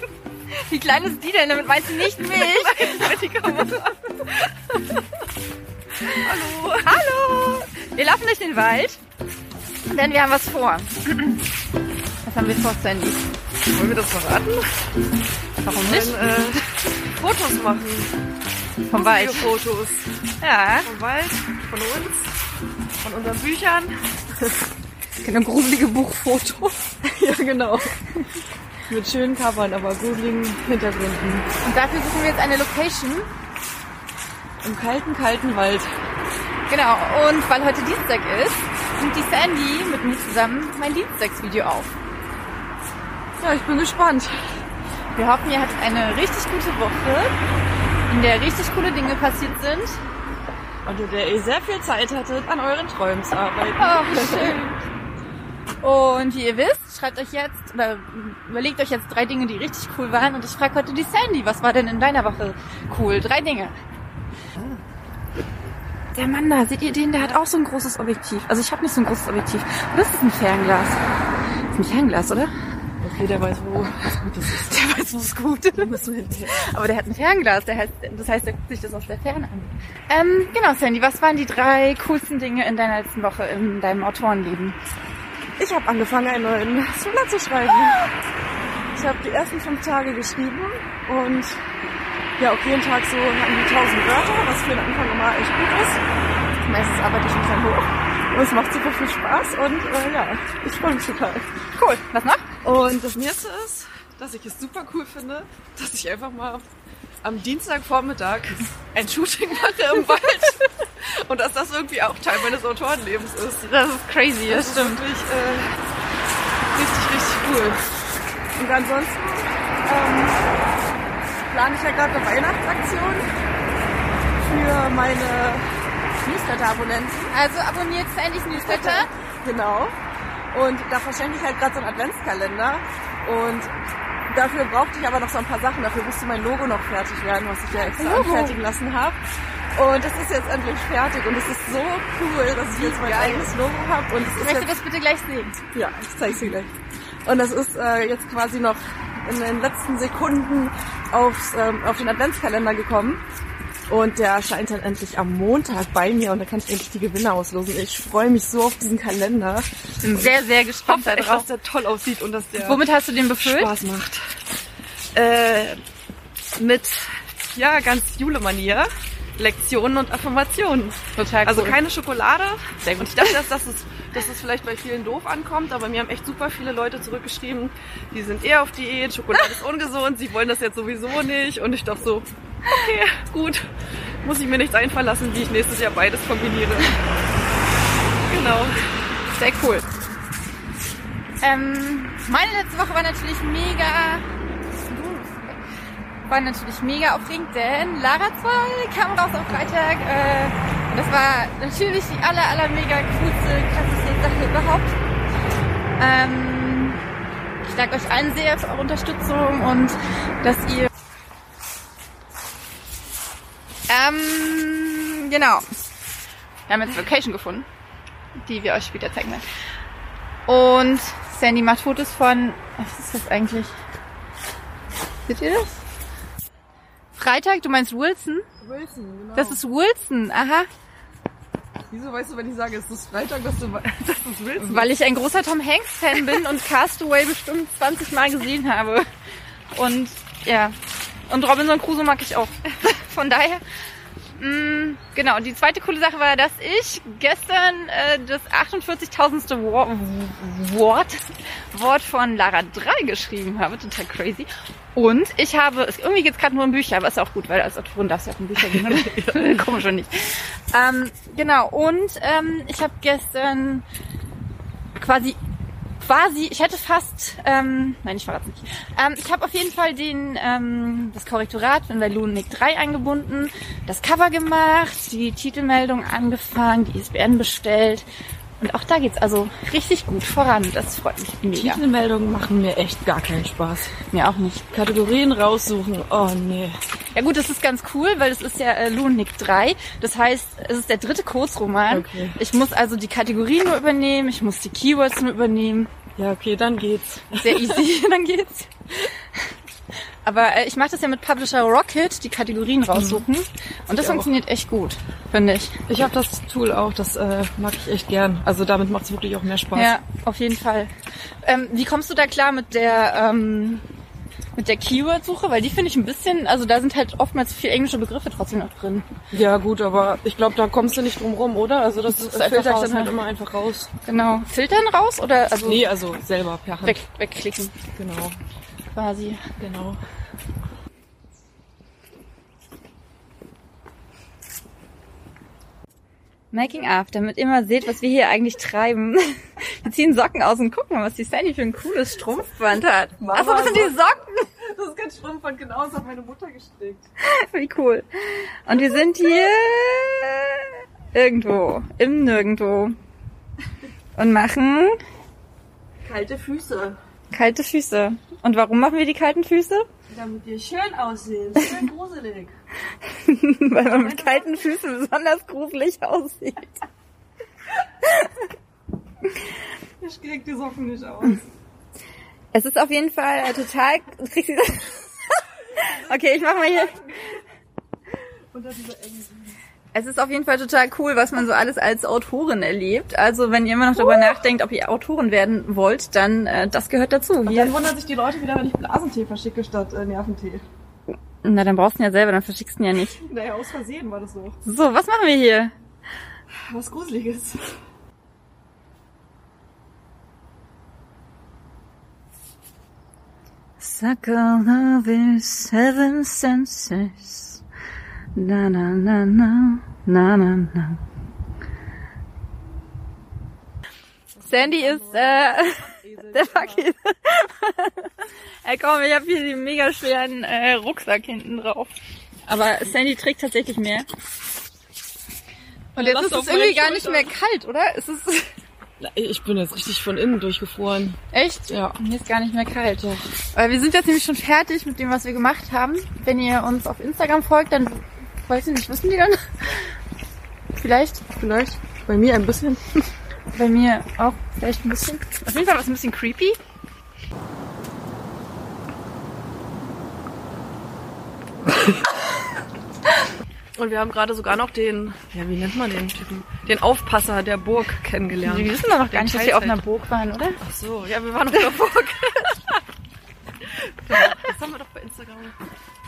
Wie klein ist die denn? Damit meinst du nicht mich? Halt die Kamera. Hallo. Hallo! Wir laufen durch den Wald, denn wir haben was vor. Was haben wir vor, Sandy? Wollen wir das verraten? Warum nicht? wollen, äh, Fotos machen. Vom Wald. Fotos. Ja, Vom Wald, von uns, von unseren Büchern. genau, gruselige Buchfotos. Ja, genau. Mit schönen Covern, aber gruseligen Hintergründen. Und dafür suchen wir jetzt eine Location. Im kalten, kalten Wald. Genau, und weil heute Dienstag ist, nimmt die Sandy mit mir zusammen mein Dienstagsvideo auf. Ja, ich bin gespannt. Wir hoffen, ihr hattet eine richtig gute Woche, in der richtig coole Dinge passiert sind. Und in der ihr sehr viel Zeit hattet, an euren Träumen zu arbeiten. Oh, wie schön. Und wie ihr wisst, schreibt euch jetzt oder überlegt euch jetzt drei Dinge, die richtig cool waren. Und ich frage heute die Sandy, was war denn in deiner Woche cool? Drei Dinge. Der Mann da, seht ihr den? Der hat auch so ein großes Objektiv. Also ich habe nicht so ein großes Objektiv. Das ist ein Fernglas. Das ist ein Fernglas, oder? Okay, der weiß, wo was Gutes ist. Der weiß, wo es gut ist. Aber der hat ein Fernglas. Der heißt, das heißt, er guckt sich das aus der Ferne an. Ähm, genau, Sandy, was waren die drei coolsten Dinge in deiner letzten Woche in deinem Autorenleben? Ich habe angefangen, einen neuen Thriller zu schreiben. Ich habe die ersten fünf Tage geschrieben und ja, auch jeden Tag so an die 1000 Wörter, was für den Anfang immer echt gut ist. Meistens arbeite ich mich dann hoch und es macht super viel Spaß und äh, ja, ich freue mich total. Cool. Was noch? Und das nächste ist, dass ich es super cool finde, dass ich einfach mal am Dienstagvormittag ein Shooting mache im Wald und dass das irgendwie auch Teil meines Autorenlebens ist. Das ist crazy, das Das ist stimmt. wirklich äh, richtig, richtig cool. Und ansonsten ähm, plane ich ja gerade eine Weihnachtsaktion für meine Newsletter-Abonnenten. Also abonniert Sandys Newsletter. Genau. Und da verschenke ich halt gerade so einen Adventskalender. Und dafür brauchte ich aber noch so ein paar Sachen. Dafür musste mein Logo noch fertig werden, was ich ja extra anfertigen lassen habe. Und es ist jetzt endlich fertig und es ist so cool, dass ich jetzt mein geil. eigenes Logo habe. Und es Ich ist möchte jetzt das bitte gleich sehen. ja, ich zeig's dir gleich. Und das ist äh, jetzt quasi noch in den letzten Sekunden aufs, ähm, auf den Adventskalender gekommen. Und der erscheint dann endlich am Montag bei mir und da kann ich endlich die Gewinner auslosen. Ich freue mich so auf diesen Kalender. Bin sehr, sehr gespannt darauf. dass der toll aussieht und dass der Womit hast du den befüllt? Spaß macht. Äh, mit, ja, ganz Jule-Manier. Lektionen und Affirmationen. Total cool. Also keine Schokolade. Sehr gut. Und ich dachte erst, dass es, dass es vielleicht bei vielen doof ankommt, aber mir haben echt super viele Leute zurückgeschrieben, die sind eher auf Diät, Schokolade ist ungesund, sie wollen das jetzt sowieso nicht. Und ich dachte so, okay, gut, muss ich mir nichts einfallen lassen, wie ich nächstes Jahr beides kombiniere. Genau. Sehr cool. Ähm, meine letzte Woche war natürlich mega. War natürlich mega aufregend, denn Lara 2 kam raus am Freitag. Äh, und das war natürlich die aller, aller mega coolste, krasseste Sache überhaupt. Ähm, ich danke euch allen sehr für eure Unterstützung und dass ihr. Ähm, genau. Wir haben jetzt Location gefunden, die wir euch später zeigen werden. Und Sandy macht Fotos von. Was ist das eigentlich? Seht ihr das? Freitag, du meinst Wilson? Wilson, genau. Das ist Wilson, aha. Wieso weißt du, wenn ich sage, es ist Freitag, dass du, dass es Wilson Weil ich ein großer Tom Hanks-Fan bin und Castaway bestimmt 20 Mal gesehen habe. Und ja. Und Robinson Crusoe mag ich auch. Von daher. Mh, genau, die zweite coole Sache war, dass ich gestern äh, das 48.000. Wort, Wort, von Lara 3 geschrieben habe. Total crazy. Und ich habe, es- irgendwie geht's gerade nur um Bücher, aber ist auch gut, weil als Autorin darfst du auch um Bücher gehen. oder? Komisch schon nicht. Ähm, genau, und ähm, ich habe gestern quasi quasi, ich hätte fast, ähm, nein, ich verrate nicht. Ähm, ich habe auf jeden Fall den, ähm, das Korrektorat in bei Lunik 3 eingebunden, das Cover gemacht, die Titelmeldung angefangen, die ISBN bestellt. Und auch da geht's also richtig gut voran. Das freut mich mega. Titelmeldungen machen mir echt gar keinen Spaß. Mir auch nicht. Kategorien raussuchen, oh nee. Ja gut, das ist ganz cool, weil es ist ja äh, Lunik 3. Das heißt, es ist der dritte Kurzroman. Okay. Ich muss also die Kategorien nur übernehmen, ich muss die Keywords nur übernehmen. Ja, okay, dann geht's. Sehr easy, dann geht's. Aber äh, ich mache das ja mit Publisher Rocket, die Kategorien raussuchen. Und das funktioniert echt gut, finde ich. Ich habe das Tool auch, das äh, mag ich echt gern. Also damit macht es wirklich auch mehr Spaß. Ja, auf jeden Fall. Ähm, wie kommst du da klar mit der ähm, mit der Keyword-Suche? Weil die finde ich ein bisschen, also da sind halt oftmals viel englische Begriffe trotzdem noch drin. Ja gut, aber ich glaube, da kommst du nicht drum rum, oder? Also das, ist das einfach filter ich dann halt ne? immer einfach raus. Genau. Filtern raus oder also Nee, also selber per Hand. weg, wegklicken Genau, quasi. genau. Making up, damit ihr mal seht, was wir hier eigentlich treiben. Wir ziehen Socken aus und gucken mal, was die Sandy für ein cooles Strumpfband hat. Mama, Achso, das sind die Socken. Das ist kein Strumpfband, genau, das hat meine Mutter gestrickt. Wie cool. Und wir sind hier irgendwo, im Nirgendwo. Und machen Kalte Füße, kalte Füße. Und warum machen wir die kalten Füße? damit ihr schön aussehen, schön gruselig. Weil man mit kalten Füßen besonders gruselig aussieht. Ich krieg die Socken nicht aus. Es ist auf jeden Fall total... Okay, ich mach mal hier... Unter dieser engen Es ist auf jeden Fall total cool, was man so alles als Autorin erlebt. Also wenn ihr immer noch darüber nachdenkt, ob ihr Autorin werden wollt, dann äh, das gehört dazu. Und dann wundern sich die Leute wieder, wenn ich Blasentee verschicke statt äh, Nerventee. Na, dann brauchst du ihn ja selber, dann verschickst du ihn ja nicht. Naja, aus Versehen war das so. So, was machen wir hier? Was Gruseliges. Suckle of his seven senses. Na na na na na na na. Sandy ist äh, der Paket. Ey komm, ich habe hier den mega schweren äh, Rucksack hinten drauf. Aber Sandy trägt tatsächlich mehr. Und Ja, jetzt ist es irgendwie gar nicht mehr kalt, oder? Ist es Ich bin jetzt richtig von innen durchgefroren. echt? Ja. Mir ist gar nicht mehr kalt. Weil wir sind jetzt nämlich schon fertig mit dem, was wir gemacht haben. Wenn ihr uns auf Instagram folgt, dann weiß ich nicht, wissen die dann? Vielleicht, Vielleicht. Bei mir ein bisschen. bei mir auch vielleicht ein bisschen. Auf jeden Fall was ein bisschen creepy. Und wir haben gerade sogar noch den, ja, wie nennt man den Typen? Den Aufpasser der Burg kennengelernt. Wir wissen doch noch gar nicht, dass wir auf einer Burg waren, oder? Ach so, ja, wir waren auf der Burg. das haben wir doch bei Instagram.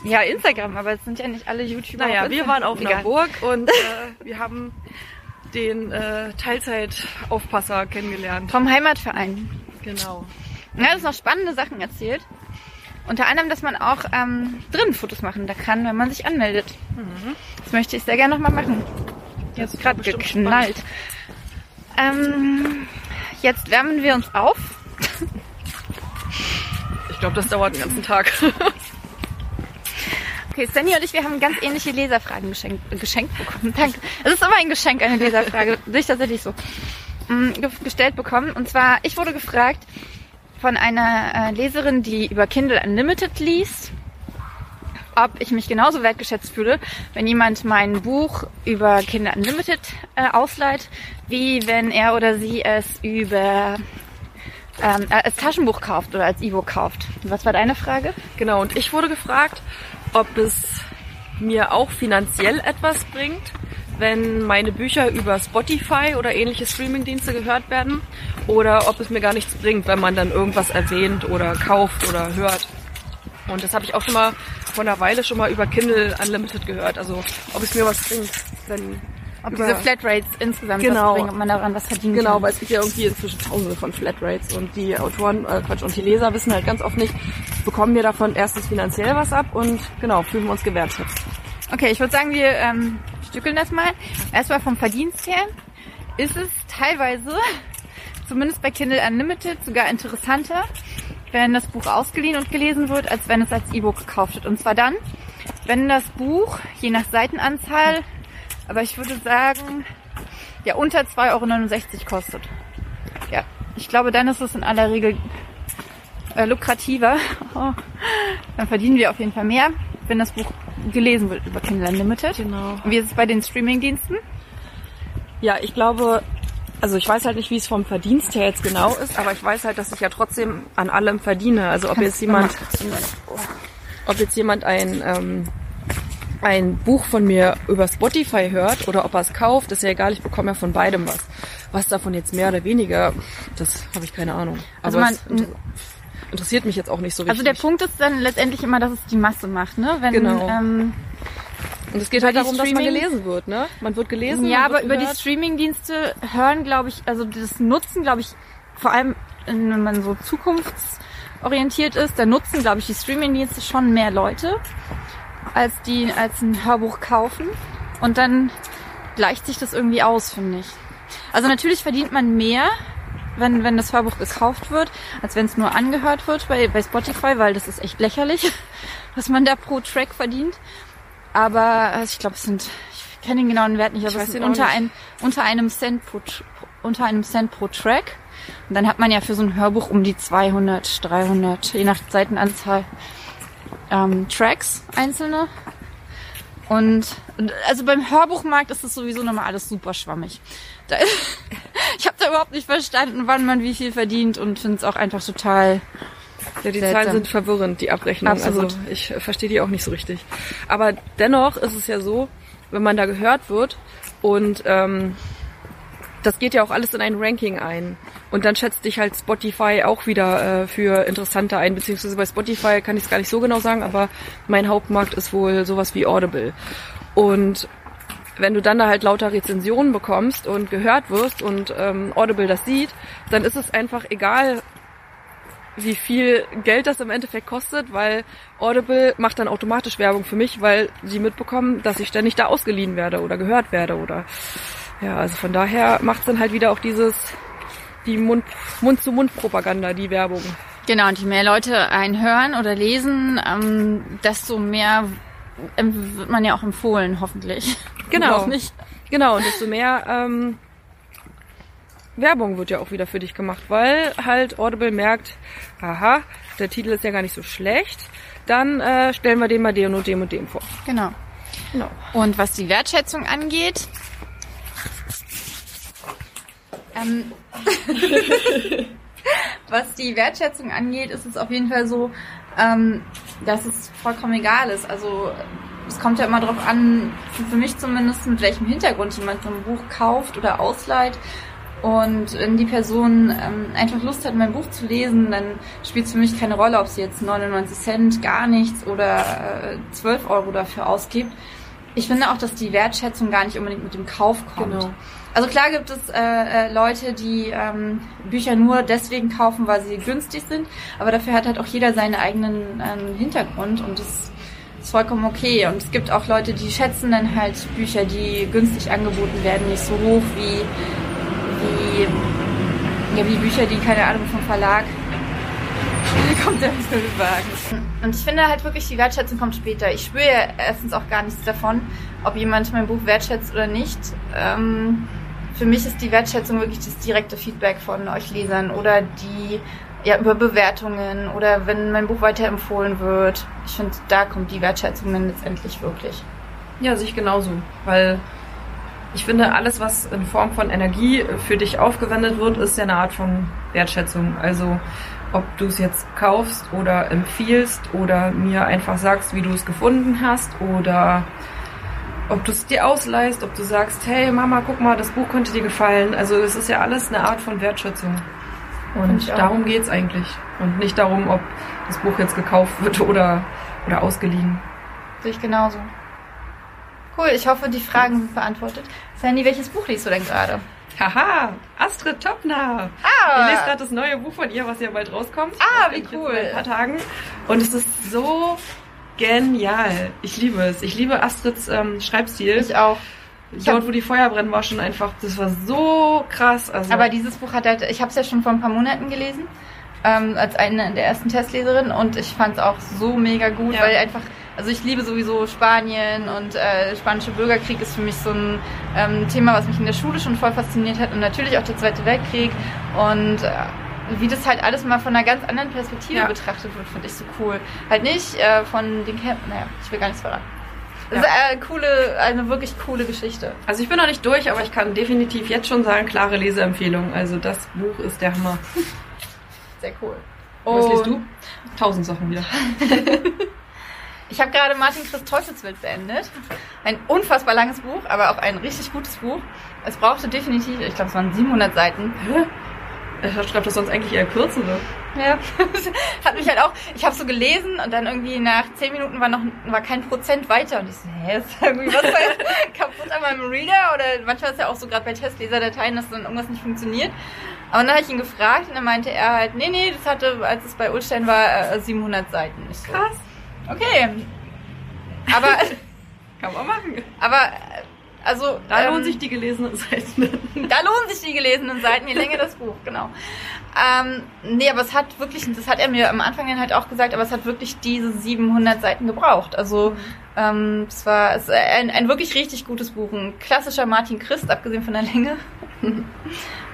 Ja, Instagram, aber es sind ja nicht alle YouTuber. Naja, auf wir waren auf einer Egal. Burg und äh, wir haben den äh, Teilzeitaufpasser kennengelernt. Vom Heimatverein. Genau. Ja, das ist noch spannende Sachen erzählt. Unter anderem, dass man auch ähm, drin Fotos machen da kann, wenn man sich anmeldet. Das möchte ich sehr gerne nochmal machen. Jetzt Das gerade war bestimmt geknallt. Ähm, jetzt wärmen wir uns auf. Ich glaube, das dauert den ganzen Tag. Okay, Sandy und ich, wir haben ganz ähnliche Leserfragen geschenkt, geschenkt bekommen. Danke. Es ist immer ein Geschenk, eine Leserfrage. Sehe ich tatsächlich so. Mm, ge- gestellt bekommen. Und zwar, ich wurde gefragt von einer äh, Leserin, die über Kindle Unlimited liest, ob ich mich genauso wertgeschätzt fühle, wenn jemand mein Buch über Kindle Unlimited äh, ausleiht, wie wenn er oder sie es über ähm, äh, als Taschenbuch kauft oder als E-Book kauft. Was war deine Frage? Genau, und ich wurde gefragt, ob es mir auch finanziell etwas bringt, wenn meine Bücher über Spotify oder ähnliche Streamingdienste gehört werden oder ob es mir gar nichts bringt, wenn man dann irgendwas erwähnt oder kauft oder hört. Und das habe ich auch schon mal vor einer Weile schon mal über Kindle Unlimited gehört. Also ob es mir was bringt, wenn Ob über- diese Flatrates insgesamt Genau. was bringen, ob man daran was verdienen Genau, kann. weil es gibt ja irgendwie inzwischen tausende von Flatrates und die Autoren, äh, Quatsch, und die Leser wissen halt ganz oft nicht, bekommen wir davon erstens finanziell was ab und genau, fühlen wir uns gewertschätzt. Okay, ich würde sagen, wir ähm, stückeln das mal. Erstmal vom Verdienst her ist es teilweise, zumindest bei Kindle Unlimited, sogar interessanter, wenn das Buch ausgeliehen und gelesen wird, als wenn es als E-Book gekauft wird. Und zwar dann, wenn das Buch, je nach Seitenanzahl, aber ich würde sagen, ja unter 2,69 Euro kostet. Ja, ich glaube, dann ist es in aller Regel äh, lukrativer. Oh, dann verdienen wir auf jeden Fall mehr, wenn das Buch gelesen wird über Kindle Unlimited. Genau. Und wie ist es bei den Streamingdiensten? Ja, ich glaube, also ich weiß halt nicht, wie es vom Verdienst her jetzt genau ist, aber ich weiß halt, dass ich ja trotzdem an allem verdiene. Also ob jetzt jemand, ob jetzt jemand ein, ähm, ein Buch von mir über Spotify hört oder ob er es kauft, ist ja egal, ich bekomme ja von beidem was. Was davon jetzt mehr oder weniger, das habe ich keine Ahnung. Also Aber man- es inter- interessiert mich jetzt auch nicht so richtig. Also der Punkt ist dann letztendlich immer, dass es die Masse macht, ne? Wenn, Genau. ähm, Und es geht halt darum, dass man Streaming- gelesen wird, ne? Man wird gelesen. ja, aber über die. Streaming-Dienste hören, glaube ich, also das Nutzen, glaube ich, vor allem, wenn man so zukunftsorientiert ist, da nutzen, glaube ich, die Streaming-Dienste schon mehr Leute, als die als ein Hörbuch kaufen. Und dann gleicht sich das irgendwie aus, finde ich. Also natürlich verdient man mehr, wenn, wenn das Hörbuch gekauft wird, als wenn es nur angehört wird bei, bei Spotify, weil das ist echt lächerlich, was man da pro Track verdient. Aber also ich glaube, es sind, ich kenne den genauen Wert nicht, aber es sind unter, ein, unter einem Cent pro, unter einem Cent pro Track. Und dann hat man ja für so ein Hörbuch um die 200, 300, je nach Seitenanzahl ähm, Tracks einzelne. Und also beim Hörbuchmarkt ist es sowieso nochmal alles super schwammig. Da, ich habe da überhaupt nicht verstanden, wann man wie viel verdient und finde es auch einfach total. Ja, die Seltsam. Zahlen sind verwirrend, die Abrechnung. Absolut. Also ich verstehe die auch nicht so richtig. Aber dennoch ist es ja so, wenn man da gehört wird und ähm, das geht ja auch alles in ein Ranking ein. Und dann schätzt dich halt Spotify auch wieder äh, für interessanter ein, beziehungsweise bei Spotify kann ich es gar nicht so genau sagen, aber mein Hauptmarkt ist wohl sowas wie Audible. Und wenn du dann da halt lauter Rezensionen bekommst und gehört wirst und ähm, Audible das sieht, dann ist es einfach egal, wie viel Geld das im Endeffekt kostet, weil Audible macht dann automatisch Werbung für mich, weil sie mitbekommen, dass ich ständig da ausgeliehen werde oder gehört werde oder ja, also von daher macht dann halt wieder auch dieses die Mund Mund-zu-Mund-Propaganda, die Werbung. Genau, und je mehr Leute einen hören oder lesen, ähm, desto mehr wird man ja auch empfohlen, hoffentlich. Genau. Nicht. Genau, und desto mehr ähm, Werbung wird ja auch wieder für dich gemacht, weil halt Audible merkt, aha, der Titel ist ja gar nicht so schlecht, dann äh, stellen wir den mal dem und dem und dem vor. Genau. Genau. Und was die Wertschätzung angeht, ähm, was die Wertschätzung angeht, ist es auf jeden Fall so, ähm, dass es vollkommen egal ist. Also es kommt ja immer darauf an, für mich zumindest, mit welchem Hintergrund jemand so ein Buch kauft oder ausleiht. Und wenn die Person ähm, einfach Lust hat, mein Buch zu lesen, dann spielt es für mich keine Rolle, ob sie jetzt 99 Cent, gar nichts oder äh, 12 Euro dafür ausgibt. Ich finde auch, dass die Wertschätzung gar nicht unbedingt mit dem Kauf kommt. Genau. Also klar gibt es äh, äh, Leute, die ähm, Bücher nur deswegen kaufen, weil sie günstig sind, aber dafür hat halt auch jeder seinen eigenen ähm, Hintergrund und das ist vollkommen okay. Und es gibt auch Leute, die schätzen dann halt Bücher, die günstig angeboten werden, nicht so hoch wie, wie, ja, wie Bücher, die keine Ahnung vom Verlag. Kommt der Müllwagen. Und ich finde halt wirklich, die Wertschätzung kommt später. Ich spüre erstens auch gar nichts davon, ob jemand mein Buch wertschätzt oder nicht. Ähm, für mich ist die Wertschätzung wirklich das direkte Feedback von euch Lesern oder die ja über Bewertungen oder wenn mein Buch weiterempfohlen wird. Ich finde, da kommt die Wertschätzung dann letztendlich wirklich. Ja, sehe ich genauso. Weil ich finde, alles, was in Form von Energie für dich aufgewendet wird, ist ja eine Art von Wertschätzung. Also ob du es jetzt kaufst oder empfiehlst oder mir einfach sagst, wie du es gefunden hast oder ob du es dir ausleihst, ob du sagst, hey Mama, guck mal, das Buch könnte dir gefallen. Also es ist ja alles eine Art von Wertschätzung. Und darum geht's eigentlich. Und nicht darum, ob das Buch jetzt gekauft wird oder, oder ausgeliehen. Sehe ich genauso. Cool, ich hoffe, die Fragen sind beantwortet. Sandy, welches Buch liest du denn gerade? Haha, Astrid Toppner. Ah! Ich lese gerade das neue Buch von ihr, was ja bald rauskommt. Ah, wie cool. In ein paar Tagen. Und es ist so genial. Ich liebe es. Ich liebe Astrids ähm, Schreibstil. Ich auch. Dort, wo die Feuer brennen, war schon einfach, das war so krass. Also, Aber dieses Buch hat halt, ich habe es ja schon vor ein paar Monaten gelesen, ähm, als eine der ersten Testleserinnen und ich fand es auch so mega gut, Ja. weil einfach, also ich liebe sowieso Spanien und äh, spanische Bürgerkrieg ist für mich so ein ähm, Thema, was mich in der Schule schon voll fasziniert hat und natürlich auch der Zweite Weltkrieg und äh, wie das halt alles mal von einer ganz anderen Perspektive Ja. betrachtet wird, finde ich so cool. Halt nicht äh, von den Camp, naja, ich will gar nichts verraten. Das Ja. ist eine coole, eine wirklich coole Geschichte. also ich bin noch nicht durch, aber ich kann definitiv jetzt schon sagen, klare Leseempfehlung. Also das Buch ist der Hammer. Sehr cool. Was liest Und- du? Tausend Sachen wieder. Ich habe gerade Martin Chris Teufelswild beendet. Ein unfassbar langes Buch, aber auch ein richtig gutes Buch. Es brauchte definitiv, ich glaube, es waren 700 Seiten. Ich schreibe das sonst eigentlich eher kürzere. Ja, hat mich halt auch, ich habe so gelesen und dann irgendwie nach 10 Minuten war noch war kein Prozent weiter und ich so, hä, ist irgendwie was kaputt an meinem Reader oder manchmal ist ja auch so gerade bei Testleserdateien, dass dann irgendwas nicht funktioniert. Aber dann habe ich ihn gefragt und dann meinte er halt, nee, nee, das hatte, als es bei Ulstein war, 700 äh, Seiten. So, Krass. Okay. Aber, Kann man machen. aber, also. Da ähm, lohnen sich die gelesenen Seiten. Da lohnen sich die gelesenen Seiten, je länger das Buch, genau. Ähm, nee, aber es hat wirklich, das hat er mir am Anfang dann halt auch gesagt, aber es hat wirklich diese 700 Seiten gebraucht. Also ähm, es war es ein, ein wirklich richtig gutes Buch, ein klassischer Martin Christ, abgesehen von der Länge.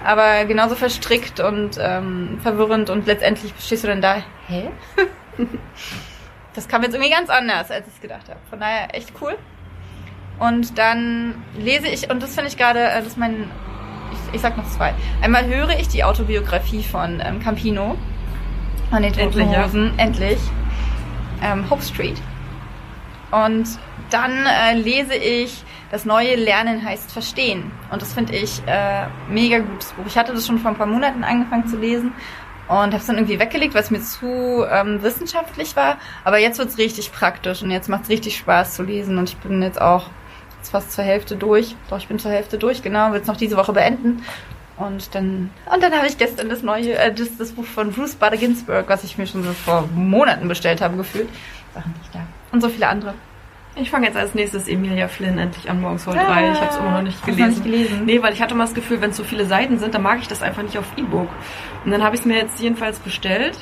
aber genauso verstrickt und ähm, verwirrend und letztendlich stehst du dann da, hä? das kam jetzt irgendwie ganz anders, als ich es gedacht habe. Von daher echt cool. Und dann lese ich, und das finde ich gerade, äh, das ist mein, ich, ich sag noch zwei. Einmal höre ich die Autobiografie von ähm, Campino, von den Toten Endlich, ja. Hosen, endlich. Ähm, Hope Street. Und dann äh, lese ich das neue Lernen heißt Verstehen. Und das finde ich äh, mega gutes Buch. Ich hatte das schon vor ein paar Monaten angefangen zu lesen und habe es dann irgendwie weggelegt, weil es mir zu ähm, wissenschaftlich war. Aber jetzt wird's richtig praktisch und jetzt macht's richtig Spaß zu lesen. Und ich bin jetzt auch jetzt fast zur Hälfte durch. Doch, ich bin zur Hälfte durch, genau. Will es noch diese Woche beenden. Und dann, und dann habe ich gestern das neue, äh, das, das Buch von Bruce Bader Ginsburg, was ich mir schon so vor Monaten bestellt habe, gefühlt. Sachen nicht da. Und so viele andere. Ich fange jetzt als nächstes Emilia Flynn endlich an morgens vor Ah, drei. Ich habe es immer noch nicht gelesen. noch nicht gelesen? Nee, weil ich hatte mal das Gefühl, wenn es so viele Seiten sind, dann mag ich das einfach nicht auf E-Book. Und dann habe ich es mir jetzt jedenfalls bestellt.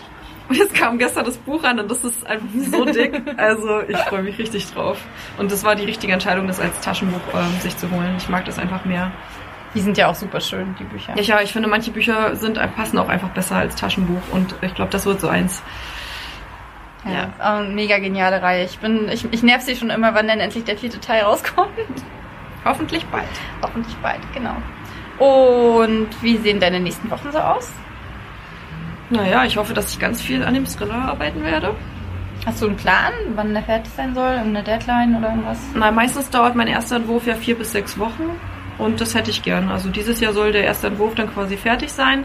Und jetzt kam gestern das Buch an und das ist einfach so dick. Also ich freue mich richtig drauf. Und das war die richtige Entscheidung, das als Taschenbuch ähm, sich zu holen. Ich mag das einfach mehr. Die sind ja auch super schön, die Bücher. Ja, ja, ich finde, manche Bücher sind, passen auch einfach besser als Taschenbuch. Und ich glaube, das wird so eins. Ja, Ja. eine mega geniale Reihe. Ich bin, ich, ich nerv sie schon immer, wann denn endlich der vierte Teil rauskommt. Hoffentlich bald. Hoffentlich bald, genau. Und wie sehen deine nächsten Wochen so aus? Naja, ich hoffe, dass ich ganz viel an dem Thriller arbeiten werde. Hast du einen Plan, wann der fertig sein soll? Irgendeine Deadline oder irgendwas? Na, meistens dauert mein erster Entwurf ja vier bis sechs Wochen und das hätte ich gern. Also dieses Jahr soll der erste Entwurf dann quasi fertig sein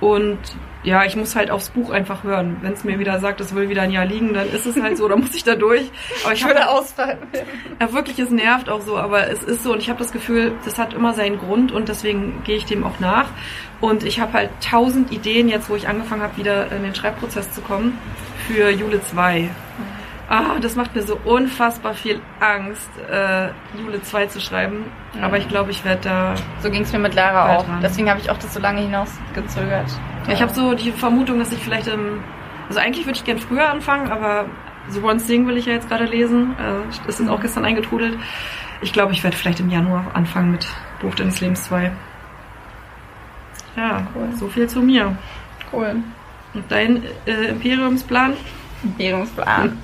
und ja, ich muss halt aufs Buch einfach hören. Wenn es mir wieder sagt, es will wieder ein Jahr liegen, dann ist es halt so, dann muss ich da durch. Aber ich, würde ausfallen. ja, wirklich, es nervt auch so, aber es ist so und ich habe das Gefühl, das hat immer seinen Grund und deswegen gehe ich dem auch nach. Und ich habe halt tausend Ideen jetzt, wo ich angefangen habe, wieder in den Schreibprozess zu kommen für Jule 2. Ah, das macht mir so unfassbar viel Angst, äh, Jule 2 zu schreiben. Aber ich glaube, ich werde da. So ging es mir mit Lara auch. dran. Deswegen habe ich auch das so lange hinausgezögert. Ja, ich habe so die Vermutung, dass ich vielleicht im. Also eigentlich würde ich gern früher anfangen, aber The One Thing will ich ja jetzt gerade lesen. Äh, das ist auch gestern eingetrudelt. Ich glaube, ich werde vielleicht im Januar anfangen mit Buch deines Lebens 2. Ja, Cool. so viel zu mir. Cool. Und dein äh, Imperiumsplan? Währungsplan.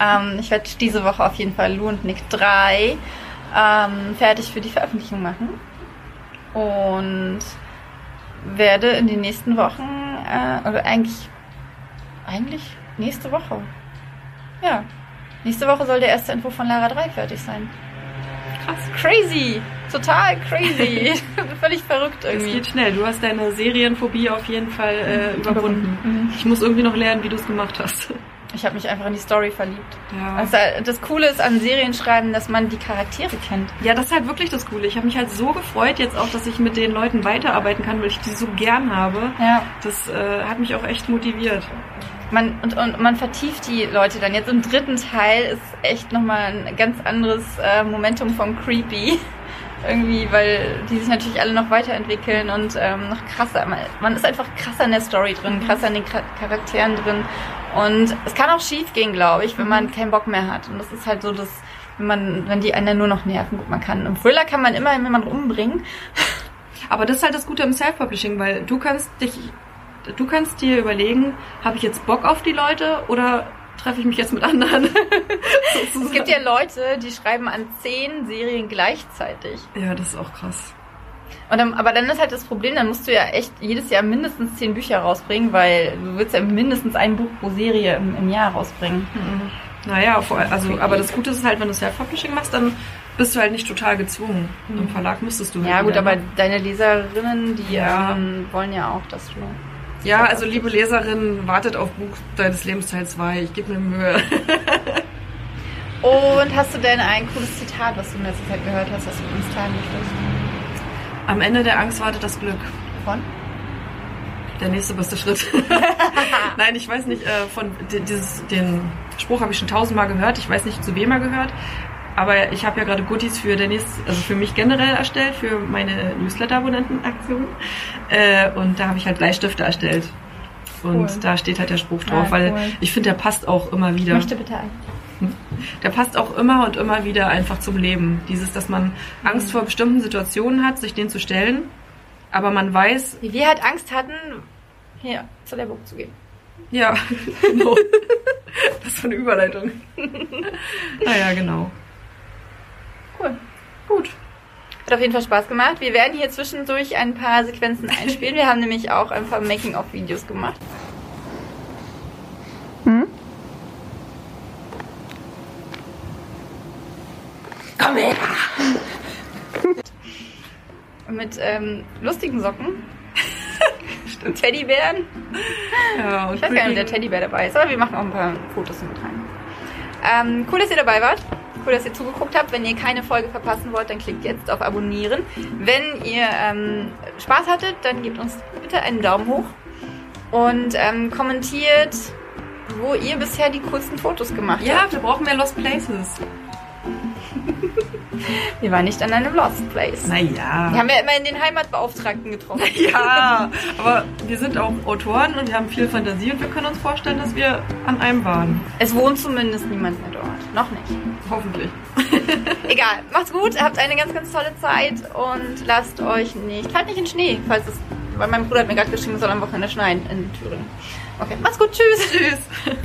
Ähm, ich werde diese Woche auf jeden Fall Lou und Nick 3 ähm, fertig für die Veröffentlichung machen. Und werde in den nächsten Wochen, äh, oder eigentlich, eigentlich nächste Woche. Ja. Nächste Woche soll der erste Entwurf von Lara 3 fertig sein. Krass. Crazy! Total crazy! Völlig verrückt Es irgendwie. geht schnell. Du hast deine Serienphobie auf jeden Fall äh, überwunden. Mhm. Ich muss irgendwie noch lernen, wie du es gemacht hast. Ich habe mich einfach in die Story verliebt. Ja. Also, das Coole ist an Serienschreiben, dass man die Charaktere kennt. Ja, das ist halt wirklich das Coole. Ich habe mich halt so gefreut jetzt auch, dass ich mit den Leuten weiterarbeiten kann, weil ich die so gern habe. Ja. Das äh, hat mich auch echt motiviert. Man, und, und man vertieft die Leute dann. Jetzt im dritten Teil ist echt nochmal ein ganz anderes äh, Momentum von Creepy. Irgendwie, weil die sich natürlich alle noch weiterentwickeln und ähm, noch krasser. Man, man ist einfach krasser in der Story drin, krasser in den Char- Charakteren drin. Und es kann auch schief gehen, glaube ich, wenn man keinen Bock mehr hat. Und das ist halt so, dass wenn man, wenn die einen nur noch nerven, gut, man kann. Im Thriller kann man immer jemanden umbringen. Aber das ist halt das Gute im Self-Publishing, weil du kannst dich, du kannst dir überlegen, habe ich jetzt Bock auf die Leute oder treffe ich mich jetzt mit anderen? Es gibt ja Leute, die schreiben an zehn Serien gleichzeitig. ja, das ist auch krass. Und dann, aber dann ist halt das Problem, dann musst du ja echt jedes Jahr mindestens zehn Bücher rausbringen, weil du willst ja mindestens ein Buch pro Serie im, im Jahr rausbringen. Naja, vor, also, aber das Gute ist halt, wenn du Self-Publishing machst, dann bist du halt nicht total gezwungen. Im Verlag müsstest du halt Ja gut, wieder, aber ne? deine Leserinnen, die Ja. ähm, wollen ja auch, dass du... Ja, also liebe Leserin, wartet auf Buch deines Lebens Teil 2. Ich gebe mir Mühe. Und hast du denn ein cooles Zitat, was du in letzter Zeit gehört hast, was du uns teilen möchtest? Am Ende der Angst wartet das Glück. Von? Der nächste beste Schritt. Nein, ich weiß nicht, äh, von di- dieses, den Spruch habe ich schon tausendmal gehört. Ich weiß nicht, zu wem er gehört. Aber ich habe ja gerade Goodies für nächste, also für mich generell erstellt, für meine Newsletter-Abonnenten-Aktion. Äh, und da habe ich halt Bleistifte erstellt. Und Cool. da steht halt der Spruch drauf, Ah, weil cool. ich finde, der passt auch immer wieder. Möchte bitte ein. Der passt auch immer und immer wieder einfach zum Leben. Dieses, dass man Angst vor bestimmten Situationen hat, sich denen zu stellen. Aber man weiß, Wie wir halt Angst hatten, hier zu der Burg zu gehen. Ja, genau. Was für eine Überleitung. naja, genau. Cool. Gut. Hat auf jeden Fall Spaß gemacht. Wir werden hier zwischendurch ein paar Sequenzen einspielen. Wir haben nämlich auch ein paar Making-of-Videos gemacht. Komm her! Mit ähm, lustigen Socken. Teddybären. Ja, und Ich weiß gar nicht, ob der Teddybär dabei ist, aber wir machen auch ein paar Fotos mit rein. Ähm, cool, dass ihr dabei wart. Cool, dass ihr zugeguckt habt. Wenn ihr keine Folge verpassen wollt, dann klickt jetzt auf Abonnieren. Wenn ihr ähm, Spaß hattet, dann gebt uns bitte einen Daumen hoch und ähm, kommentiert, wo ihr bisher die coolsten Fotos gemacht Ja, habt. wir brauchen mehr Lost Places. Wir waren nicht an einem Lost Place. Wir Naja. haben ja immerhin den Heimatbeauftragten getroffen. Ja, aber wir sind auch Autoren und wir haben viel Fantasie und wir können uns vorstellen, dass wir an einem waren. Es wohnt zumindest niemand mehr dort. Noch nicht. Hoffentlich. Egal, macht's gut, habt eine ganz, ganz tolle Zeit und lasst euch nicht, fallt nicht in Schnee, falls es, weil mein Bruder hat mir gerade geschrieben, es soll am Wochenende schneien in Thüringen. Okay, macht's gut, tschüss. Tschüss.